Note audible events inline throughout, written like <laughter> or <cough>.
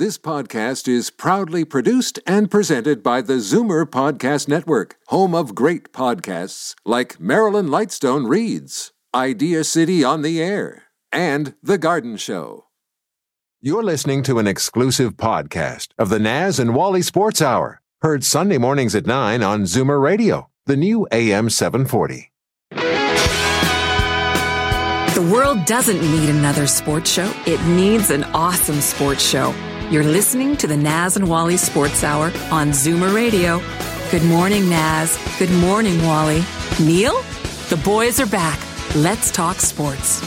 This podcast is proudly produced and presented by the Zoomer Podcast Network, home of great podcasts like Marilyn Lightstone Reads, Idea City on the Air, and The Garden Show. You're listening to an exclusive podcast of the Naz and Wally Sports Hour, heard Sunday mornings at 9 on Zoomer Radio, the new AM 740. The world doesn't need another sports show. It needs an awesome sports show. You're listening to the Naz and Wally Sports Hour on Zoomer Radio. Good morning, Naz. Good morning, Wally. Neil? The boys are back. Let's talk sports.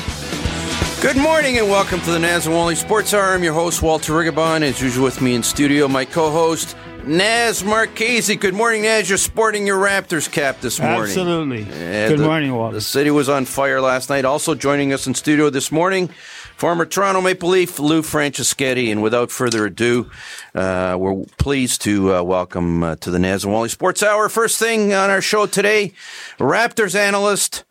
Good morning and welcome to the Naz and Wally Sports Hour. I'm your host, Walter Rigobon. As usual, with me in studio, my co host, Naz Marchese. Good morning, Naz. You're sporting your Raptors cap this morning. Absolutely. Yeah, Good the- morning, Walter. The city was on fire last night. Also joining us in studio this morning, former Toronto Maple Leaf Lou Franceschetti. And without further ado, uh, we're pleased to uh, welcome uh, to the Naz and Wally Sports Hour. First thing on our show today, Raptors analyst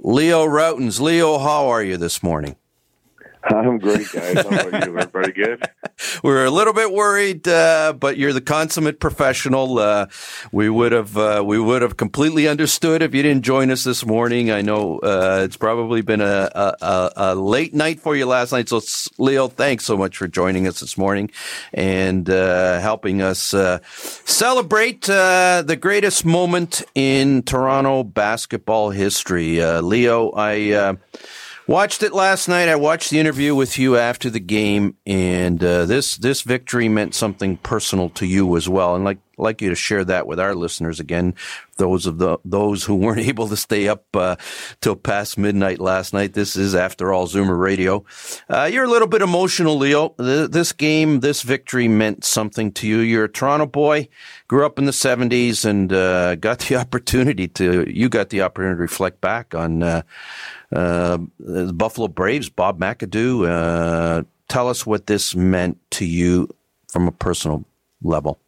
Leo Rautins. Leo, how are you this morning? I'm great, guys. How about you? Everybody good? <laughs> We're a little bit worried, uh, but you're the consummate professional. Uh, we would have uh, we would have completely understood if you didn't join us this morning. I know uh, it's probably been a, a, a- late night for you last night. So, Leo, thanks so much for joining us this morning and uh, helping us uh, celebrate the greatest moment in Toronto basketball history. Leo, I. Watched it last night. I watched the interview with you after the game, and uh, this this victory meant something personal to you as well. And like like you to share that with our listeners again, those of the those who weren't <laughs> able to stay up uh, till past midnight last night. This is, after all, Zoomer Radio. Uh, you're a little bit emotional, Leo. Th- This game, this victory meant something to you. You're a Toronto boy, grew up in the '70s, and uh, got the <laughs> opportunity to you got the opportunity to reflect back on. Uh, uh, the Buffalo Braves, Bob McAdoo. Uh, tell us what this meant to you from a personal level.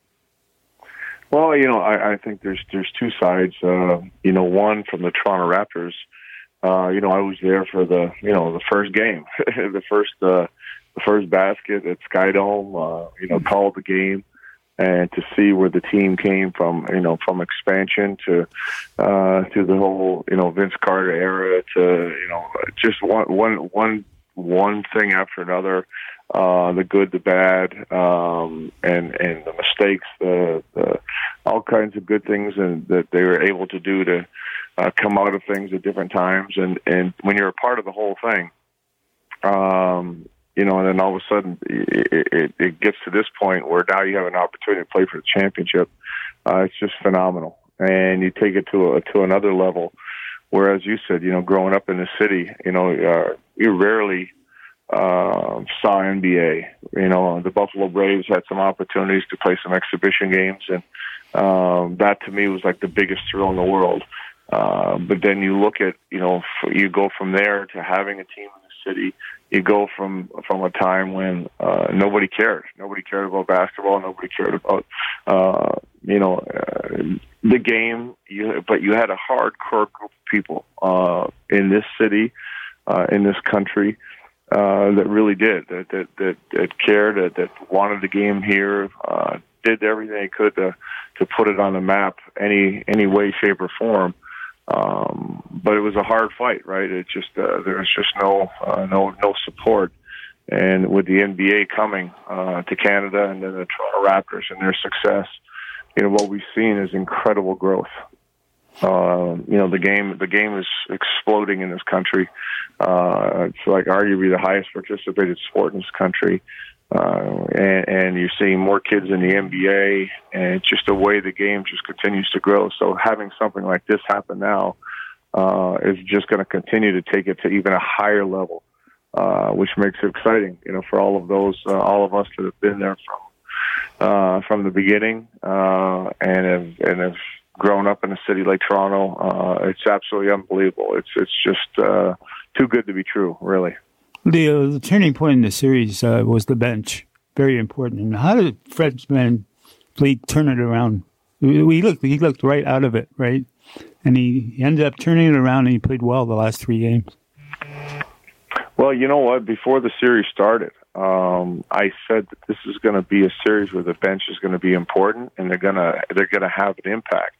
Well, you know, I, I think there's there's two sides. Uh, you know, one from the Toronto Raptors. Uh, you know, I was there for the you know the first game, <laughs> the first uh, the first basket at Skydome. Uh, you know, called the game. And to see where the team came from, you know, from expansion to uh, to the whole, you know, Vince Carter era to, you know, just one one one one thing after another, uh, the good, the bad, um, and and the mistakes, the, the all kinds of good things, and that they were able to do to uh, come out of things at different times, and and when you're a part of the whole thing, um, you know, and then all of a sudden it, it, it gets to this point where now you have an opportunity to play for the championship. Uh, it's just phenomenal, and you take it to a, to another level. Whereas you said, you know, growing up in the city, you know, uh, you rarely uh, saw NBA. You know, the Buffalo Braves had some opportunities to play some exhibition games, and um, that to me was like the biggest thrill in the world. Uh, but then you look at, you know, you go from there to having a team in the city. You go from from a time when uh, nobody cared. Nobody cared about basketball. Nobody cared about, uh, you know, uh, the game. You, but you had a hardcore group of people uh, in this city, uh, in this country, uh, that really did that that that, that cared that, that wanted the game here, uh, did everything they could to to put it on the map any any way, shape, or form. Um, but it was a hard fight, right? It just uh, there was just no uh, no no support, and with the NBA coming uh, to Canada and then the Toronto Raptors and their success, you know what we've seen is incredible growth. Um, you know the game the game is exploding in this country. Uh, it's like arguably the highest participated sport in this country. Uh, and, and you're seeing more kids in the NBA, and it's just the way the game just continues to grow. So having something like this happen now uh, is just going to continue to take it to even a higher level, uh, which makes it exciting. You know, for all of those, uh, all of us that have been there from uh, from the beginning uh, and have and have grown up in a city like Toronto, uh, it's absolutely unbelievable. It's it's just uh, too good to be true, really. The, uh, the turning point in the series uh, was the bench. Very important. And how did Fred Van Fleet turn it around? We looked, he looked right out of it, right? And he, he ended up turning it around and he played well the last three games. Well, you know what? Before the series started, um, I said that this is going to be a series where the bench is going to be important and they're going to they're going to have an impact.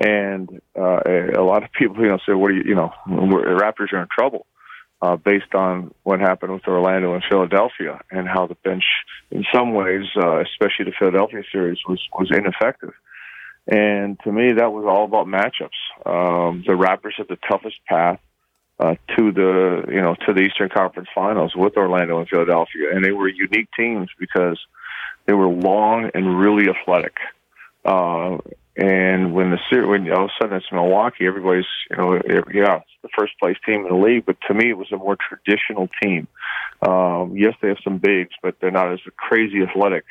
And uh, a lot of people, you know, say, "What do you, you know, the Raptors are in trouble." Uh, based on what happened with Orlando and Philadelphia, and how the bench, in some ways, uh, especially the Philadelphia series, was was ineffective. And to me, that was all about matchups. Um, the Raptors had the toughest path uh, to the you know to the Eastern Conference Finals with Orlando and Philadelphia, and they were unique teams because they were long and really athletic. Uh, and when the when all of a sudden it's Milwaukee, everybody's you know yeah it's the first place team in the league, but to me it was a more traditional team. Um, yes, they have some bigs, but they're not as crazy athletic.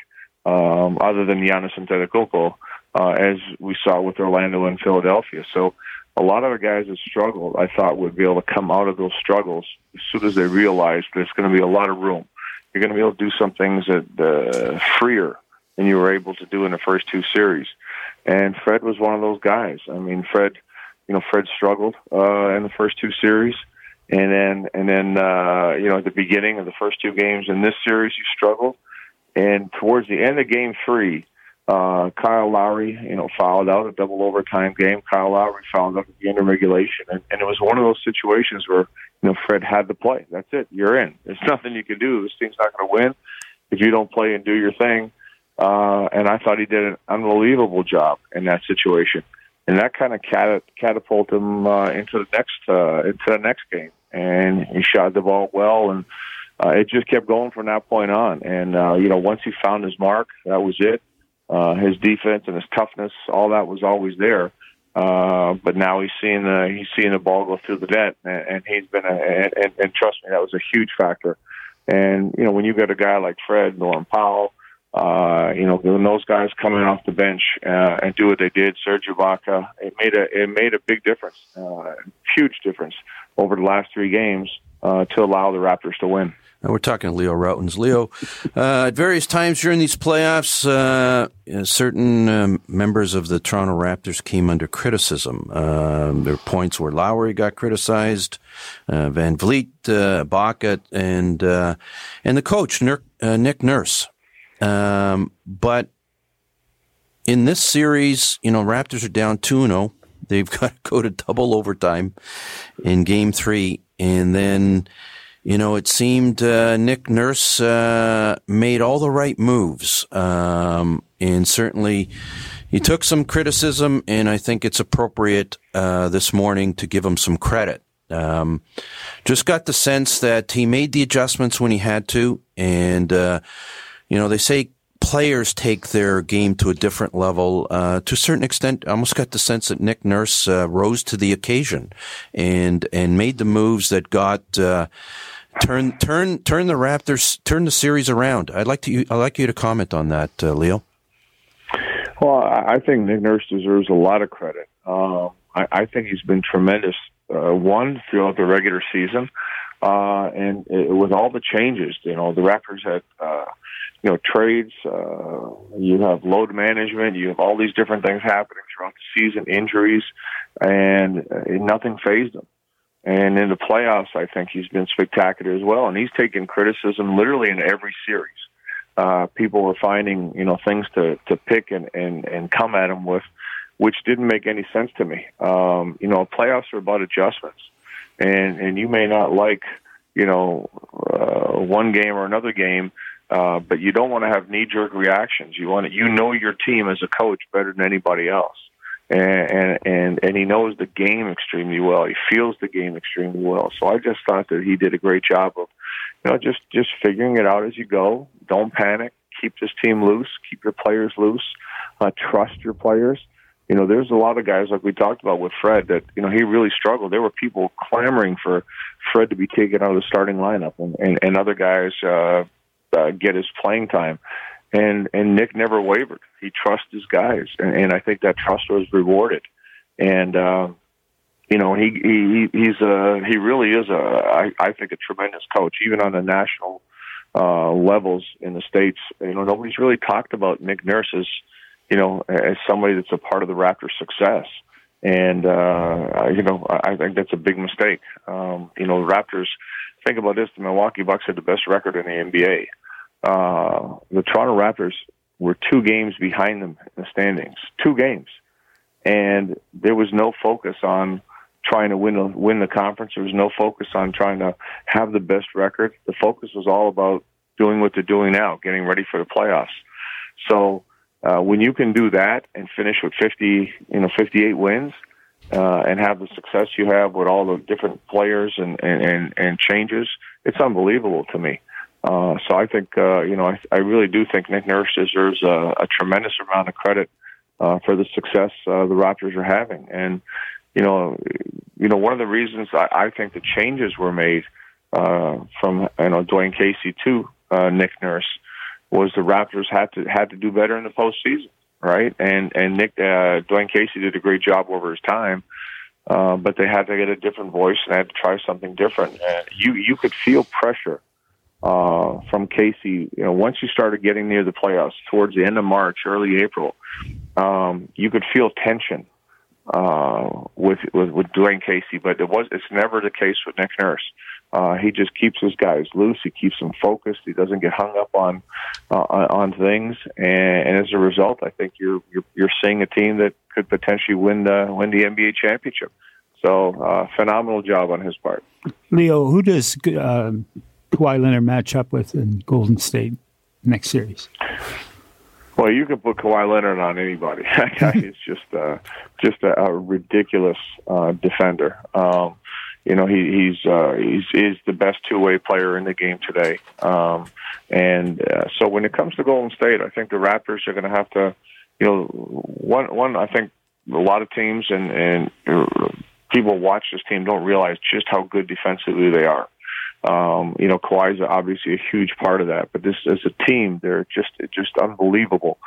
Um, other than Giannis Antetokounmpo, uh, as we saw with Orlando and Philadelphia. So a lot of the guys that struggled, I thought would be able to come out of those struggles as soon as they realized there's going to be a lot of room. You're going to be able to do some things that uh, freer than you were able to do in the first two series. And Fred was one of those guys. I mean, Fred, you know, Fred struggled uh, in the first two series, and then and then uh, you know at the beginning of the first two games in this series, you struggled. And towards the end of game three, uh, Kyle Lowry, you know, fouled out a double overtime game. Kyle Lowry fouled out at the end of regulation, and, and it was one of those situations where you know Fred had to play. That's it. You're in. There's <laughs> nothing you can do. This team's not going to win if you don't play and do your thing. Uh, and I thought he did an unbelievable job in that situation, and that kind of cat- catapulted him uh, into the next uh, into the next game. And he shot the ball well, and uh, it just kept going from that point on. And uh, you know, once he found his mark, that was it uh, his defense and his toughness, all that was always there. Uh, but now he's seeing the he's seeing the ball go through the net, and, and he's been a, and, and, and trust me, that was a huge factor. And you know, when you got a guy like Fred, Norm Powell, uh, you know, when those guys coming off the bench uh, and do what they did, Serge Ibaka, it made a it made a big difference, uh, huge difference over the last three games uh, to allow the Raptors to win. Now we're talking to Leo Rautins. Leo, uh, at various times during these playoffs, uh, certain um, members of the Toronto Raptors came under criticism. Uh, there were points where Lowry got criticized, uh, Van Vleet, uh, and uh, and the coach Nick, Nick Nurse. Um, but in this series, you know, Raptors are down two 0 They've <laughs> got to go to double overtime in Game Three, and then you know, it seemed uh, Nick Nurse uh, made all the right moves, um, and certainly he took some criticism, and I think it's appropriate uh, this morning to give him some credit. Um, just got the sense that he made the adjustments when he had to, and uh, you know, they say players take their game to a different level. Uh, to a certain extent, I almost got the sense that Nick Nurse uh, rose to the occasion and and made the moves that got uh, turn turn turn the Raptors turn the series around. I'd like to I'd like you to comment on that, uh, Leo. Well, I think Nick Nurse deserves a lot of credit. Uh, I, I think he's been tremendous. Uh, one throughout the regular season, uh, and it, with all the changes, you know, the Raptors had, you know, trades. Uh, you have load management. You have all these different things happening throughout the season, injuries, and uh, nothing phased him. And in the playoffs, I think he's been spectacular as well. And he's taken criticism literally in every series. Uh, people were finding, you know, things to, to pick and, and, and come at him with, which didn't make any sense to me. Um, you know, playoffs are about adjustments. And, and you may not like, you know, uh, one game or another game, uh, but you don't want to have knee jerk reactions. You want to, you know your team as a coach better than anybody else and and and and he knows the game extremely well. He feels the game extremely well. So I just thought that he did a great job of, you know, just just figuring it out as you go. Don't panic. Keep this team loose. Keep your players loose. Uh, trust your players. You know, there's a lot of guys like we talked about with Fred that you know he really struggled. There were people clamoring for Fred to be taken out of the starting lineup, and and, and other guys uh, uh, get his playing time and and Nick never wavered. He trusted his guys, and, and I think that trust was rewarded. And uh, you know, he he he's a he really is a I, I think a tremendous coach, even on the national uh, levels in the states. You know, nobody's really talked about Nick Nurse as you know as somebody that's a part of the Raptors' success. and uh, you know I think that's a big mistake. Um, you know, the Raptors. Think about this: the Milwaukee Bucks had the best record in the NBA. Uh, the Toronto Raptors were two games behind them in the standings, two games, and there was no focus on trying to win the, win the conference. There was no focus on trying to have the best record. The focus was all about doing what they're doing now, getting ready for the playoffs. So uh, when you can do that and finish with 50, you know, 58 wins, uh, and have the success you have with all the different players and, and, and, and changes, it's unbelievable to me. Uh, so I think, uh, you know, I, I really do think Nick Nurse deserves a, a tremendous amount of credit uh, for the success uh, the Raptors are having. And, you know, you know, one of the reasons I, I think the changes were made uh, from, you know, Dwane Casey to uh, Nick Nurse was the Raptors had to had to do better in the postseason, right? And and Nick uh, Dwane Casey did a great job over his time, uh, but they had to get a different voice and had to try something different. And you you could feel pressure uh, from Casey. You know, once you started getting near the playoffs towards the end of March, early April, um, you could feel tension uh, with, with with Dwane Casey. But it was it's never the case with Nick Nurse. Uh, he just keeps his guys loose. He keeps them focused. He doesn't get hung up on uh, on things, and, and as a result, I think you're, you're you're seeing a team that could potentially win the win the NBA championship. So, uh, phenomenal job on his part. Leo, who does uh, Kawhi Leonard match up with in Golden State next series? Well, you can put Kawhi Leonard on anybody. <laughs> That guy is <laughs> just uh, just a, a ridiculous uh, defender. Um, you know he, he's uh, he's is the best two way player in the game today. Um, and uh, so when it comes to Golden State, I think the Raptors are going to have to, you know, one one I think a lot of teams and and people watch this team don't realize just how good defensively they are. Um, you know, Kawhi's obviously a huge part of that, but this as a team, they're just just unbelievable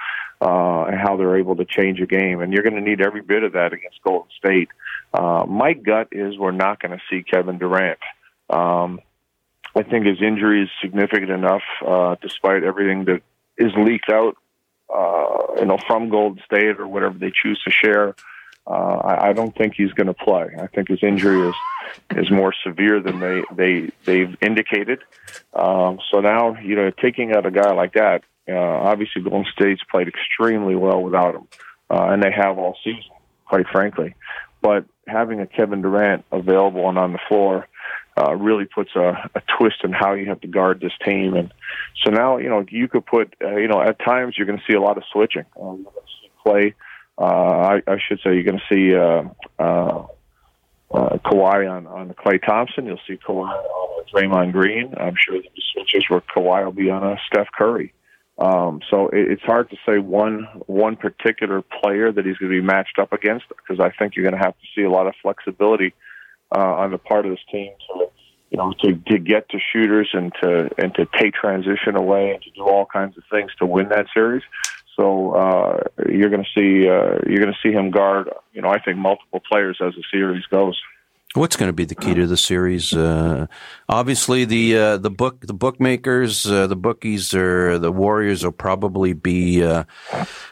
uh, and how they're able to change a game. And you're going to need every bit of that against Golden State. Uh, my gut is we're not going to see Kevin Durant. Um, I think his injury is significant enough, uh, despite everything that is leaked out, uh, you know, from Golden State or whatever they choose to share. Uh, I, I don't think he's going to play. I think his injury is is more severe than they they they've indicated. Um, so now, you know, taking out a guy like that, uh, obviously Golden State's played extremely well without him, uh, and they have all season, quite frankly. But having a Kevin Durant available and on the floor uh, really puts a, a twist in how you have to guard this team. And so now, you know, you could put, uh, you know, at times you're going to see a lot of switching. Um, play, uh, I, I should say, you're going to see uh, uh, uh, Kawhi on on Klay Thompson. You'll see Kawhi on Draymond Green. I'm sure the switches where Kawhi will be on a Steph Curry. Um, so it, it's hard to say one one particular player that he's going to be matched up against because I think you're going to have to see a lot of flexibility uh, on the part of this team to you know to to get to shooters and to and to take transition away and to do all kinds of things to win that series. So uh, you're going to see uh, you're going to see him guard you know I think multiple players as the series goes. What's going to be the key to the series? Uh, obviously, the uh, the book the bookmakers, uh, the bookies, or the Warriors will probably be. Uh,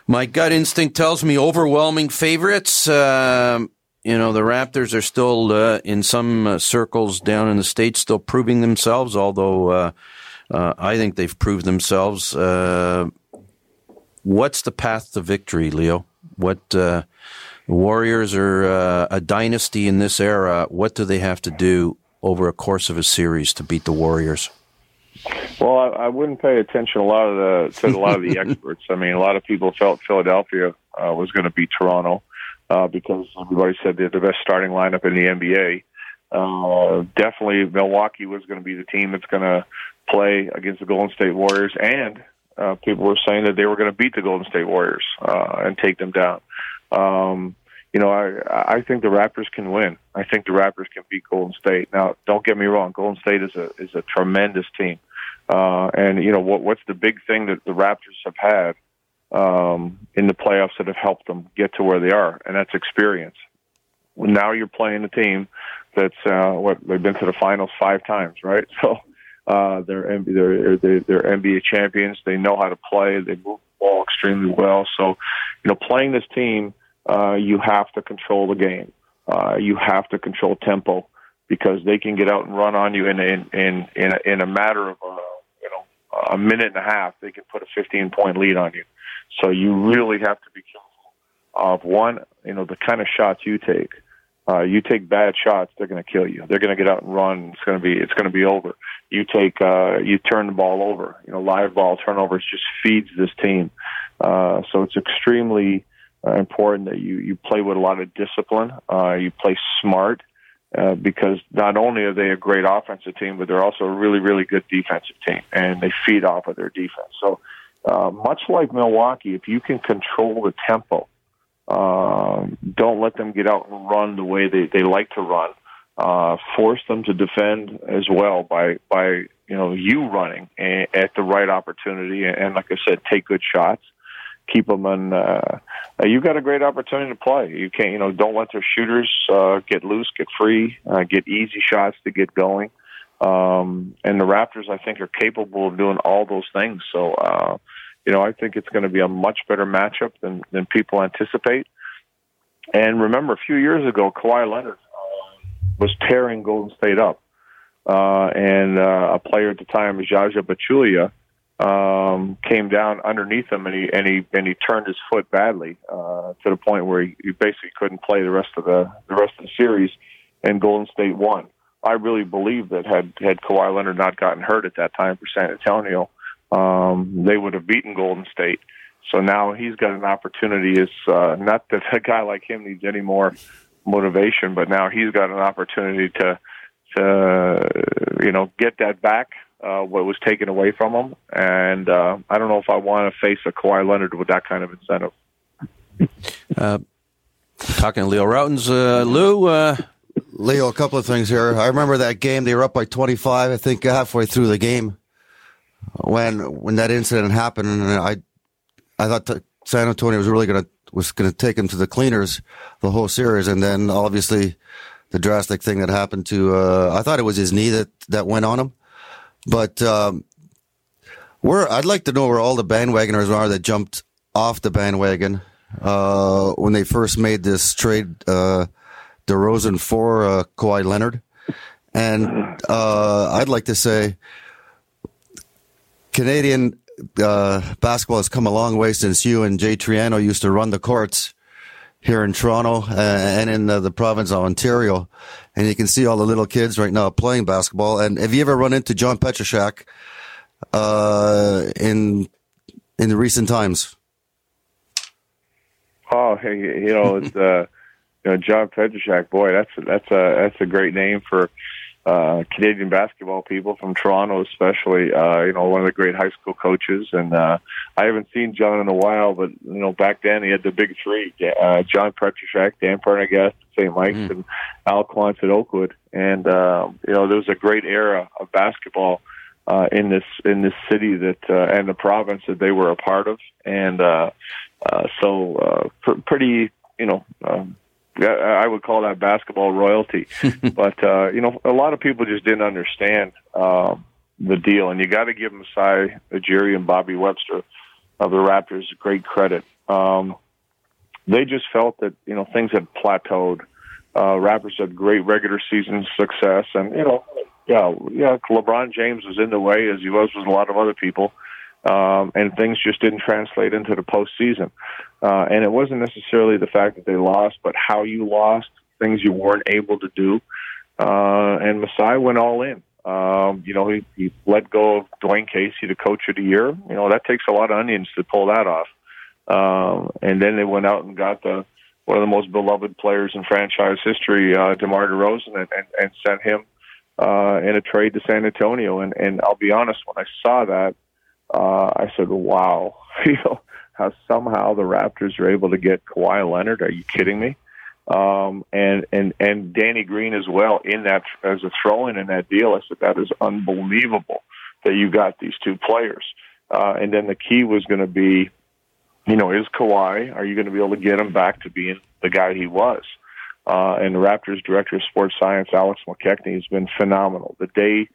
my gut instinct tells me overwhelming favorites. Um, you know, the Raptors are still in some circles down in the states, still proving themselves. Although I think they've proved themselves. What's the path to victory, Leo? What the Warriors are uh, a dynasty in this era. What do they have to do over a course of a series to beat the Warriors? Well, I, I wouldn't pay attention a lot of the to a lot of the <laughs> experts. I mean, a lot of people felt Philadelphia uh, was going to beat Toronto uh, because everybody said they're the best starting lineup in the NBA. Uh, definitely, Milwaukee was going to be the team that's going to play against the Golden State Warriors, and uh, people were saying that they were going to beat the Golden State Warriors uh, and take them down. Um, you know, I I think the Raptors can win. I think the Raptors can beat Golden State. Now, don't get me wrong, Golden State is a is a tremendous team. Uh, and you know what what's the big thing that the Raptors have had um, in the playoffs that have helped them get to where they are, and that's experience. Now you're playing a team that's uh, what they've been to the finals five times, right? <laughs> So uh, they're NBA champions. They know how to play. They move the ball extremely well. So you know, playing this team uh, you have to control the game. Uh, you have to control tempo because they can get out and run on you in in in in a, in a matter of uh, you know a minute and a half. They can put a 15 point lead on you. So you really have to be careful of one, you know, the kind of shots you take. Uh, you take bad shots, they're going to kill you. They're going to get out and run. It's going to be it's going to be over. You take uh, you turn the ball over. You know, live ball turnovers just feeds this team. Uh, so it's extremely uh, important that you you play with a lot of discipline. Uh, you play smart. Uh, because not only are they a great offensive team, but they're also a really, really good defensive team, and they feed off of their defense. So, uh, much like Milwaukee, if you can control the tempo, uh, don't let them get out and run the way they, they like to run. Uh, force them to defend as well by by you know you running at the right opportunity, and like I said, take good shots keep them on. Uh, uh, you've got a great opportunity to play. You can't, you know, don't let their shooters uh, get loose, get free, uh, get easy shots to get going. Um, and the Raptors, I think, are capable of doing all those things. So, uh, you know, I think it's going to be a much better matchup than than people anticipate. And remember, a few years ago, Kawhi Leonard uh, was tearing Golden State up, uh, and uh, a player at the time, Zaza Pachulia, um, came down underneath him, and he and he and he turned his foot badly uh, to the point where he, he basically couldn't play the rest of the the rest of the series, and Golden State won. I really believe that had had Kawhi Leonard not gotten hurt at that time for San Antonio, um, they would have beaten Golden State. So now he's got an opportunity. Is uh, not that <laughs> a guy like him needs any more motivation, but now he's got an opportunity to to you know get that back uh, what was taken away from him. And uh, I don't know if I want to face a Kawhi Leonard with that kind of incentive. Uh, talking to Leo Rautins, uh, Lou. Uh, Leo, a couple of things here. I remember that game; they were up by twenty-five. I think halfway through the game, when when that incident happened, I, I thought San Antonio was really gonna was gonna take him to the cleaners the whole series, and then obviously the drastic thing that happened to. Uh, I thought it was his knee that that went on him. But um, where I'd like to know where all the bandwagoners are that jumped off the bandwagon uh, when they first made this trade, uh, DeRozan for uh, Kawhi Leonard, and uh, I'd like to say Canadian uh, basketball has come a long way since you and Jay Triano used to run the courts here in Toronto uh, and in uh, the province of Ontario. And you can see all the little kids right now playing basketball. And have you ever run into John Petrushak uh, in in the recent times? Oh, hey, you know, it's uh, <laughs> you know John Petrushak. Boy, that's that's a that's a great name for uh, Canadian basketball people from Toronto, especially. Uh, you know, one of the great high school coaches, and uh, I haven't seen John in a while, but you know, back then he had the big three: uh, John Petrushak, Dan Prendergast, St. Mike's, mm. and Al Quantz at Oakwood. And uh, you know, there was a great era of basketball uh, in this in this city that uh, and the province that they were a part of, and uh, uh, so uh, pr- pretty, you know. Um, I would call that basketball royalty. <laughs> but uh, you know, a lot of people just didn't understand um, the deal, and you got to give Masai Ujiri and Bobby Webster of the Raptors great credit. Um, they just felt that you know things had plateaued. Uh, Raptors had great regular season success, and you know, yeah, yeah, LeBron James was in the way as he was with a lot of other people um, and things just didn't translate into the postseason. Uh, and it wasn't necessarily the fact that they lost, but how you lost, things you weren't able to do. Uh, and Masai went all in. Um, you know, he, he let go of Dwane Casey, the coach of the year. You know, that takes a lot of onions to pull that off. Um, and then they went out and got the one of the most beloved players in franchise history, uh, DeMar DeRozan, and, and, and sent him uh, in a trade to San Antonio. And, and I'll be honest, when I saw that, uh, I said, "Wow, <laughs> you know how somehow the Raptors are able to get Kawhi Leonard? Are you kidding me?" Um, and and and Danny Green as well in that as a throw-in in that deal. I said that is unbelievable that you got these two players. Uh, and then the key was going to be, you know, is Kawhi? Are you going to be able to get him back to being the guy he was? Uh, and the Raptors director of sports science, Alex McKechnie, has been phenomenal. The day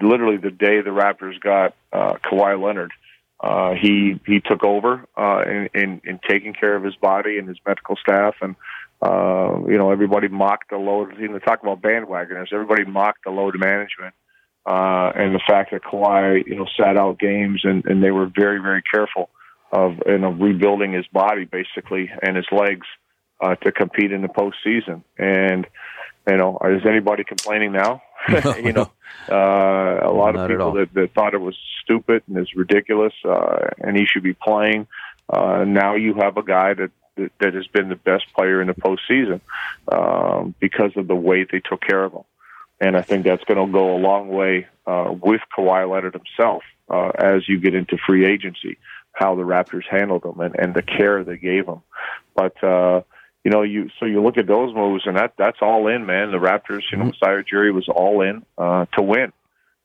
literally the day the Raptors got uh, Kawhi Leonard, Uh, he he took over uh, in, in in taking care of his body and his medical staff, and uh, you know everybody mocked the load. You know, talk about bandwagoners. Everybody mocked the load management uh, and the fact that Kawhi you know sat out games, and, and they were very very careful of you know rebuilding his body basically and his legs uh, to compete in the postseason. And you know, is anybody complaining now? <laughs> You know, uh, a lot Not of people that, that thought it was stupid and is ridiculous, uh, and he should be playing. Uh, now you have a guy that, that that has been the best player in the postseason um, because of the way they took care of him, and I think that's going to go a long way uh, with Kawhi Leonard himself uh, as you get into free agency, how the Raptors handled him and, and the care they gave him. But uh, you know, you so you look at those moves, and that that's all in, man. The Raptors, you know, Masai Ujiri was all in uh, to win.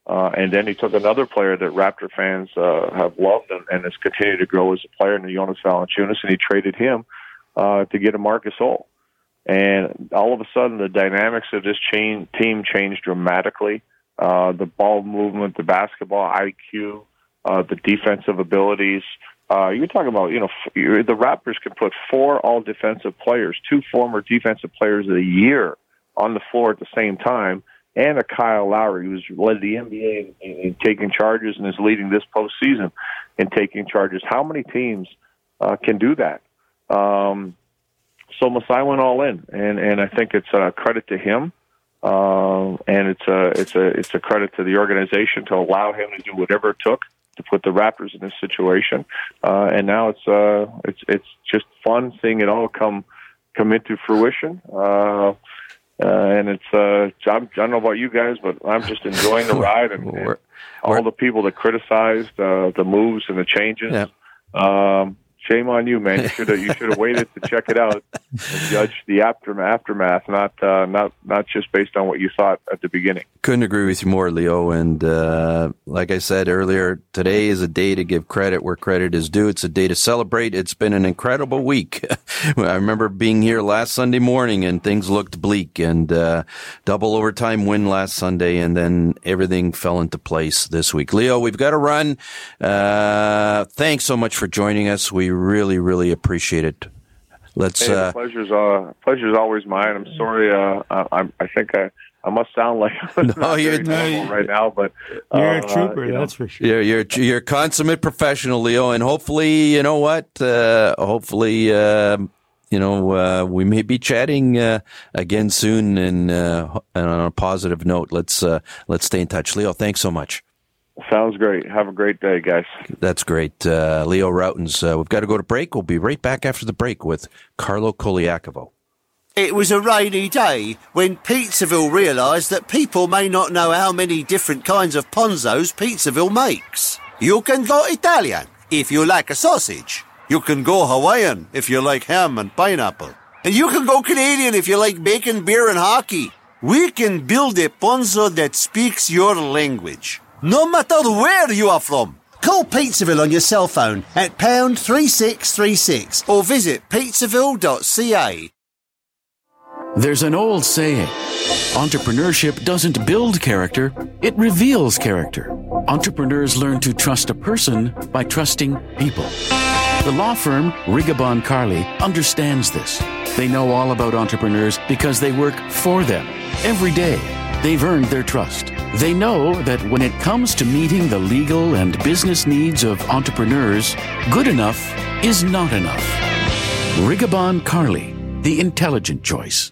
Uh, and then he took another player that Raptor fans uh, have loved and, and has continued to grow as a player, in Jonas Valanciunas, and he traded him uh, to get a Marc Gasol. And all of a sudden, the dynamics of this chain, team changed dramatically. Uh, the ball movement, the basketball IQ, uh, the defensive abilities. Uh, you're talking about, you know, the Raptors can put four all defensive players, two former defensive players of the year on the floor at the same time, and a Kyle Lowry who's led the NBA in, in taking charges and is leading this postseason in taking charges. How many teams uh, can do that? Um, so Masai went all in, and and I think it's a credit to him, um, and it's a it's a it's a credit to the organization to allow him to do whatever it took to put the Raptors in this situation. Uh, and now it's uh, it's it's just fun seeing it all come come into fruition. Uh, uh, and it's uh, I'm, I don't know about you guys, but I'm just enjoying the <laughs> ride and, and We're- all the people that criticized uh, the moves and the changes. Yeah. Um, shame on you, man. You <laughs> should have you should have waited to check it out and judge the aftermath, aftermath, not uh, not not just based on what you thought at the beginning. Couldn't agree with you more, Leo. And uh, like I said earlier, today is a day to give credit where credit is due. It's a day to celebrate. It's been an incredible week. <laughs> I remember being here last Sunday morning and things looked bleak and uh, double overtime win last Sunday, and then everything fell into place this week. Leo, we've got to run. Uh, thanks so much for joining us. We really, really appreciate it. Let's. Hey, the Uh, pleasure's uh, pleasure's always mine. I'm sorry. Uh, I, I'm- think I I must sound like I'm <laughs> No, not you're- very normal right now, but uh, You're a trooper, you know, that's for sure. You're you're you're a consummate professional, Leo, and hopefully, you know what? Uh, hopefully, uh, you know, uh, we may be chatting uh, again soon, and, uh, and on a positive note. Let's uh, let's stay in touch, Leo. Thanks so much. Sounds great. Have a great day, guys. That's great, uh, Leo Rautins. Uh, we've got to go to break. We'll be right back after the break with Carlo Colaiacovo. It was a rainy day when Pizzaville realised that people may not know how many different kinds of ponzos Pizzaville makes. You can go Italian if you like a sausage. You can go Hawaiian if you like ham and pineapple. And you can go Canadian if you like bacon, beer, and hockey. We can build a ponzo that speaks your language, no matter where you are from. Call Pizzaville on your cell phone at pound 3636 or visit pizzaville.ca. There's an old saying entrepreneurship doesn't build character, it reveals character. Entrepreneurs learn to trust a person by trusting people. The law firm Rigobon Carli understands this. They know all about entrepreneurs because they work for them every day. They've earned their trust. They know that when it comes to meeting the legal and business needs of entrepreneurs, good enough is not enough. Rigobon Carli, the intelligent choice.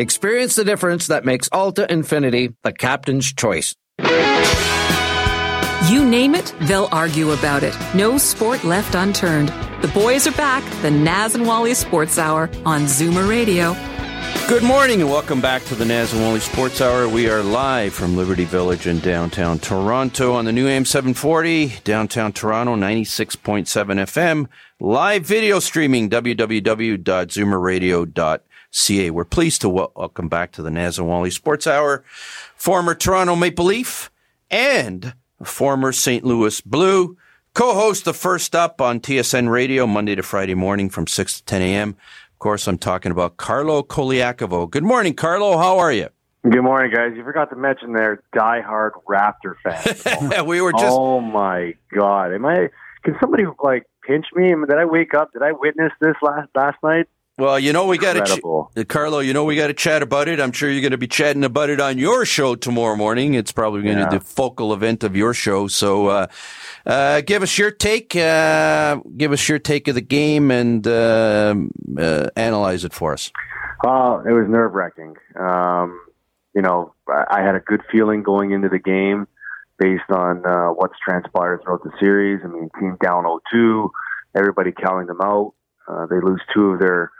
Experience the difference that makes Alta Infiniti the captain's choice. You name it, they'll argue about it. No sport left unturned. The boys are back, the Naz and Wally Sports Hour on Zoomer Radio. Good morning and welcome back to the Naz and Wally Sports Hour. We are live from Liberty Village in downtown Toronto on the new AM 740, downtown Toronto 96.7 FM. Live video streaming www.zoomerradio.ca. We're pleased to welcome back to the Naz and Wally Sports Hour former Toronto Maple Leaf and former St. Louis Blue, co-host of First Up on TSN Radio Monday to Friday morning from 6 to 10 a.m. Of course, I'm talking about Carlo Colaiacovo. Good morning, Carlo. How are you? Good morning, guys. You forgot to mention their diehard Raptor fans. <laughs> we were just. Oh my God! Am I? Can somebody like pinch me? Did I wake up? Did I witness this last last night? Well, you know we got to, ch- Carlo. You know we got to chat about it. I'm sure you're going to be chatting about it on your show tomorrow morning. It's probably going to Yeah. be the focal event of your show. So, uh, uh, give us your take. Uh, give us your take of the game and um uh, analyze it for us. Uh, it was nerve wracking. Um, you know, I, had a good feeling going into the game based on uh, what's transpired throughout the series. I mean, team down 0-2, everybody counting them out. Uh, they lose two of their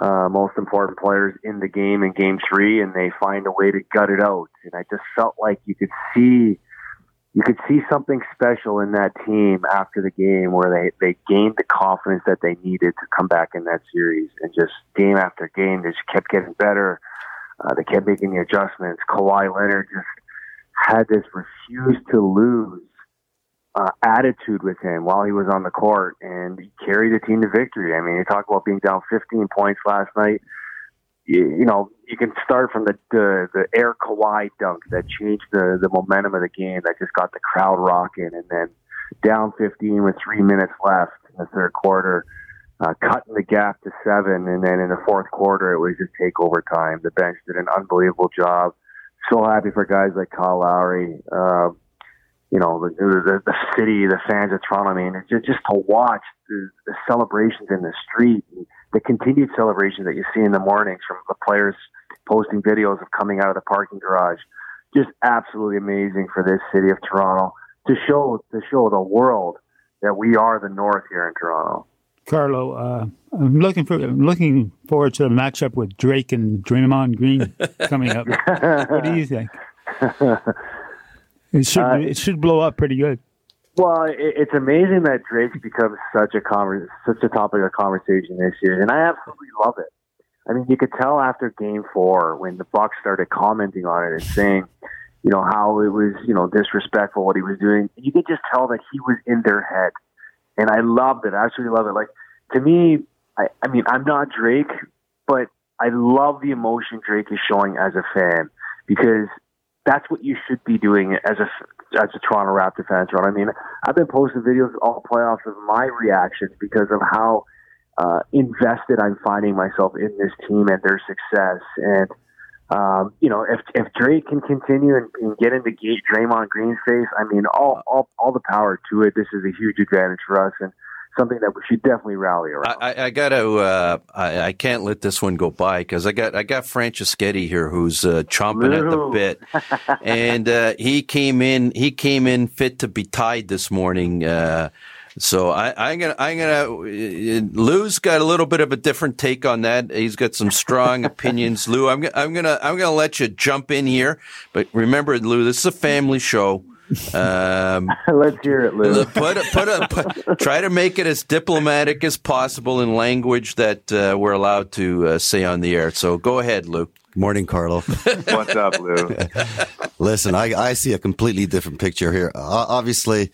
uh, most important players in the game in game three, and they find a way to gut it out. And I just felt like you could see you could see something special in that team after the game where they, they gained the confidence that they needed to come back in that series and just game after game they just kept getting better. Uh, they kept making the adjustments. Kawhi Leonard just had this refuse to lose uh, attitude with him while he was on the court, and he carried the team to victory. I mean, you talk about being down 15 points last night. You, you know, you can start from the, the the Air Kawhi dunk that changed the the momentum of the game, that just got the crowd rocking, and then down 15 with three minutes left in the third quarter, uh, cutting the gap to seven, and then in the fourth quarter it was just take over time. The bench did an unbelievable job. So happy for guys like Kyle Lowry. Uh, you know, the, the the city, the fans of Toronto. I mean, it's just, just to watch the, the celebrations in the street, and the continued celebrations that you see in the mornings from the players posting videos of coming out of the parking garage. Just absolutely amazing for this city of Toronto to show to show the world that we are the North here in Toronto. Carlo, uh, I'm looking for I'm looking forward to the matchup with Drake and Draymond Green <laughs> coming up. what do you think? <laughs> It should Uh, it should blow up pretty good. Well, it, it's amazing that Drake's become such a conver- such a topic of conversation this year, and I absolutely love it. I mean, you could tell after Game Four when the Bucks started commenting on it and saying, you know, how it was, you know, disrespectful what he was doing. You could just tell that he was in their head, and I loved it. I absolutely love it. Like to me, I, I mean, I'm not Drake, but I love the emotion Drake is showing as a fan because that's what you should be doing as a as a Toronto Raptor fan. Toronto. I mean, I've been posting videos all playoffs of my reactions because of how uh, invested I'm finding myself in this team and their success. And um, you know, if if Drake can continue and, and get into Draymond Green's face, I mean, all, all all the power to it. This is a huge advantage for us and something that we should definitely rally around. I, I, I gotta. Uh, I, I can't let this one go by because I got I got Franceschetti here who's uh, chomping at the bit, <laughs> and uh, he came in. He came in fit to be tied this morning. Uh, so I, I'm gonna I'm gonna. Uh, Lou's got a little bit of a different take on that. He's got some strong <laughs> opinions. Lou, I'm I'm gonna I'm gonna let you jump in here, but remember, Lou, this is a family show. Um, <laughs> Let's hear it, Lou. put a, put a, put, try to make it as diplomatic as possible in language that uh, we're allowed to uh, say on the air. So go ahead, Luke. Morning, Carlo. <laughs> What's up, Lou? <laughs> Listen, I, I see a completely different picture here. Uh, obviously,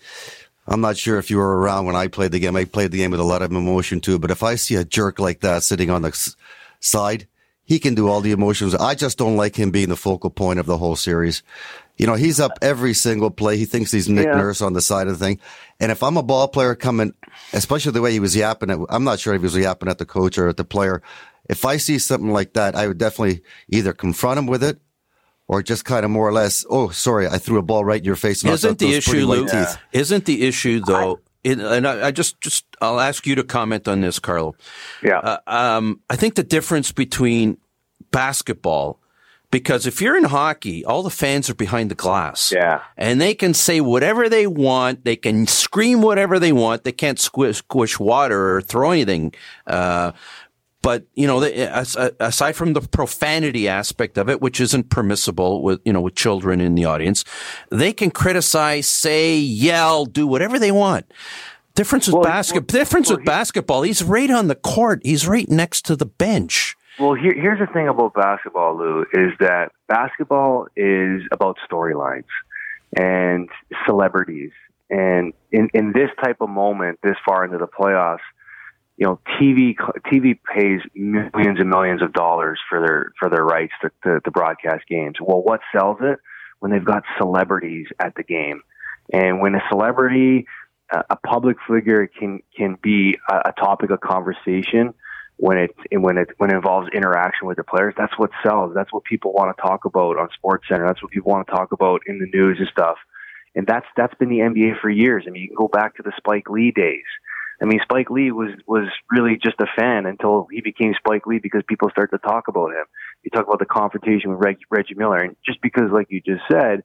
I'm not sure if you were around when I played the game. I played the game with a lot of emotion too. But if I see a jerk like that sitting on the s- side, he can do all the emotions. I just don't like him being the focal point of the whole series. You know, he's up every single play. He thinks he's Nick Yeah. Nurse on the side of the thing. And if I'm a ball player coming, especially the way he was yapping at, I'm not sure if he was yapping at the coach or at the player. If I see something like that, I would definitely either confront him with it or just kind of more or less, oh, sorry, I threw a ball right in your face. and Isn't the issue, white Luke? teeth. Isn't the issue though? it, and I, I, just just I'll ask you to comment on this, Carlo. Yeah. Uh, um, I think the difference between basketball because if you're in hockey, all the fans are behind the glass. Yeah. And they can say whatever they want. They can scream whatever they want. They can't squish, squish water or throw anything. Uh, but you know, aside from the profanity aspect of it, which isn't permissible with you know with children in the audience, they can criticize, say, yell, do whatever they want. Difference with well, basketball. Well, difference well, with basketball. He's right on the court. He's right next to the bench. Well, here, here's the thing about basketball, Lou, is that basketball is about storylines and celebrities. And in, in this type of moment, this far into the playoffs, you know, TV TV pays millions and millions of dollars for their for their rights to, to, to broadcast games. Well, what sells it? When they've got celebrities at the game, and when a celebrity, a public figure, can can be a, a topic of conversation when it when it when it involves interaction with the players, that's what sells. That's what people want to talk about on Sports Center. That's what people want to talk about in the news and stuff. And that's that's been the NBA for years. I mean, you can go back to the Spike Lee days. I mean, Spike Lee was was really just a fan until he became Spike Lee because people started to talk about him. You talk about the confrontation with Reg, Reggie Miller, and just because, like you just said,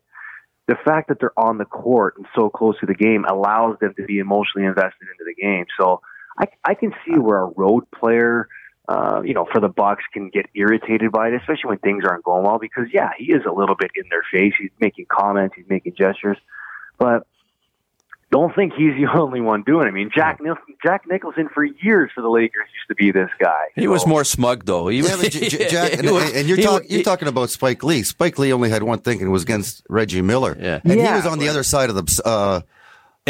the fact that they're on the court and so close to the game allows them to be emotionally invested into the game. So I, I can see where a road player, uh, you know, for the Bucks can get irritated by it, especially when things aren't going well. Because yeah, he is a little bit in their face. He's making comments, he's making gestures, but don't think he's the <laughs> only one doing it. I mean, Jack Nich- Jack Nicholson for years for the Lakers used to be this guy. He so. was more smug though. He yeah, J- J- <laughs> Jack, and, was, and, you're, talk, you're talking about Spike Lee. Spike Lee only had one thing, and it was against Reggie Miller. Yeah, and yeah, he was on the other side of the. Uh,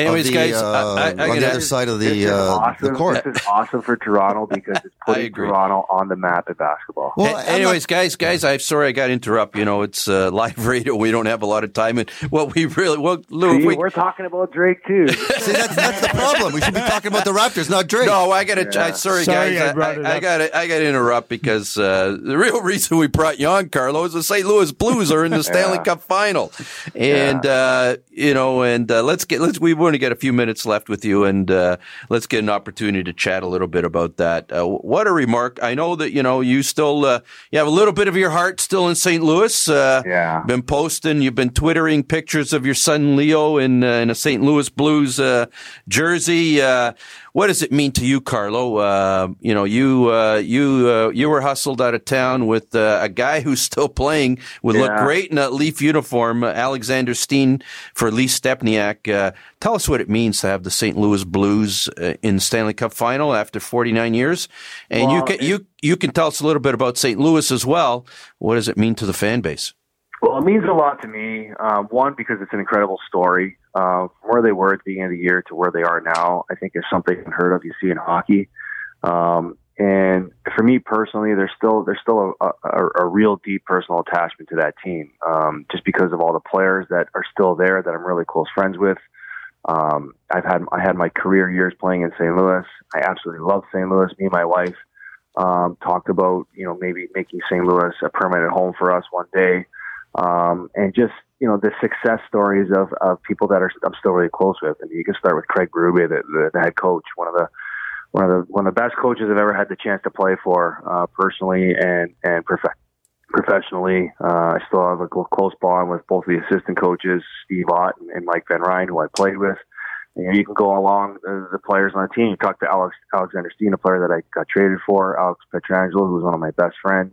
Anyways, the, guys, uh, I, I, I on the other side of the uh, awesome. the court. This is <laughs> awesome for Toronto because it's <laughs> putting Toronto on the map at basketball. Well, a- anyways, not... guys, guys, I'm sorry I got to interrupt. You know, it's uh, <laughs> live radio. We don't have a lot of time, and what we really, well, Lou, See, we, are talking about Drake too. See, that's, that's the problem. We should be talking about the Raptors, not Drake. No, I got to. Yeah. Sorry, sorry, guys, I, I got to. I got to interrupt because uh, the real reason we brought you on, Carlo, is the St. Louis Blues are in the Stanley yeah. Cup Final, and yeah. uh, you know, and uh, let's get let's we want to get a few minutes left with you, and uh, let's get an opportunity to chat a little bit about that. Uh, what a remark! I know that you know you still uh, you have a little bit of your heart still in St. Louis. Uh, yeah, been posting, you've been twittering pictures of your son Leo in uh, in a St. Louis Blues uh, jersey. What does it mean to you, Carlo? Uh, you know, you uh, you uh, you were hustled out of town with a guy <laughs> who's still playing, would yeah. look great in a Leaf uniform, Alexander Steen for Lee Stempniak. tell us what it means to have the St. Louis Blues uh, in the Stanley Cup Final after 49 years, and well, you can it, you you can tell us a little bit about St. Louis as well. What does it mean to the fan base? Well, it means a lot to me. Um, one because it's an incredible story. Uh, from where they were at the beginning of the year to where they are now, I think is something unheard of. You see in hockey. Um, and for me personally, there's still there's still a, a, a real deep personal attachment to that team, um, just because of all the players that are still there that I'm really close friends with. Um, I've had I had my career years playing in St. Louis. I absolutely love St. Louis. Me and my wife um, talked about you know maybe making St. Louis a permanent home for us one day, um, and just you know the success stories of, of people that are I'm still really close with. I mean, you can start with Craig Berube, the, the, the head coach, one of the one of the one of the best coaches I've ever had the chance to play for uh, personally and and prof- professionally. Uh, I still have a close bond with both the assistant coaches, Steve Ott and, and Mike Van Ryn, who I played with. And you can go along the, the players on the team. You talk to Alex Alexander Steen, a player that I got traded for, Alex Pietrangelo, who was one of my best friends.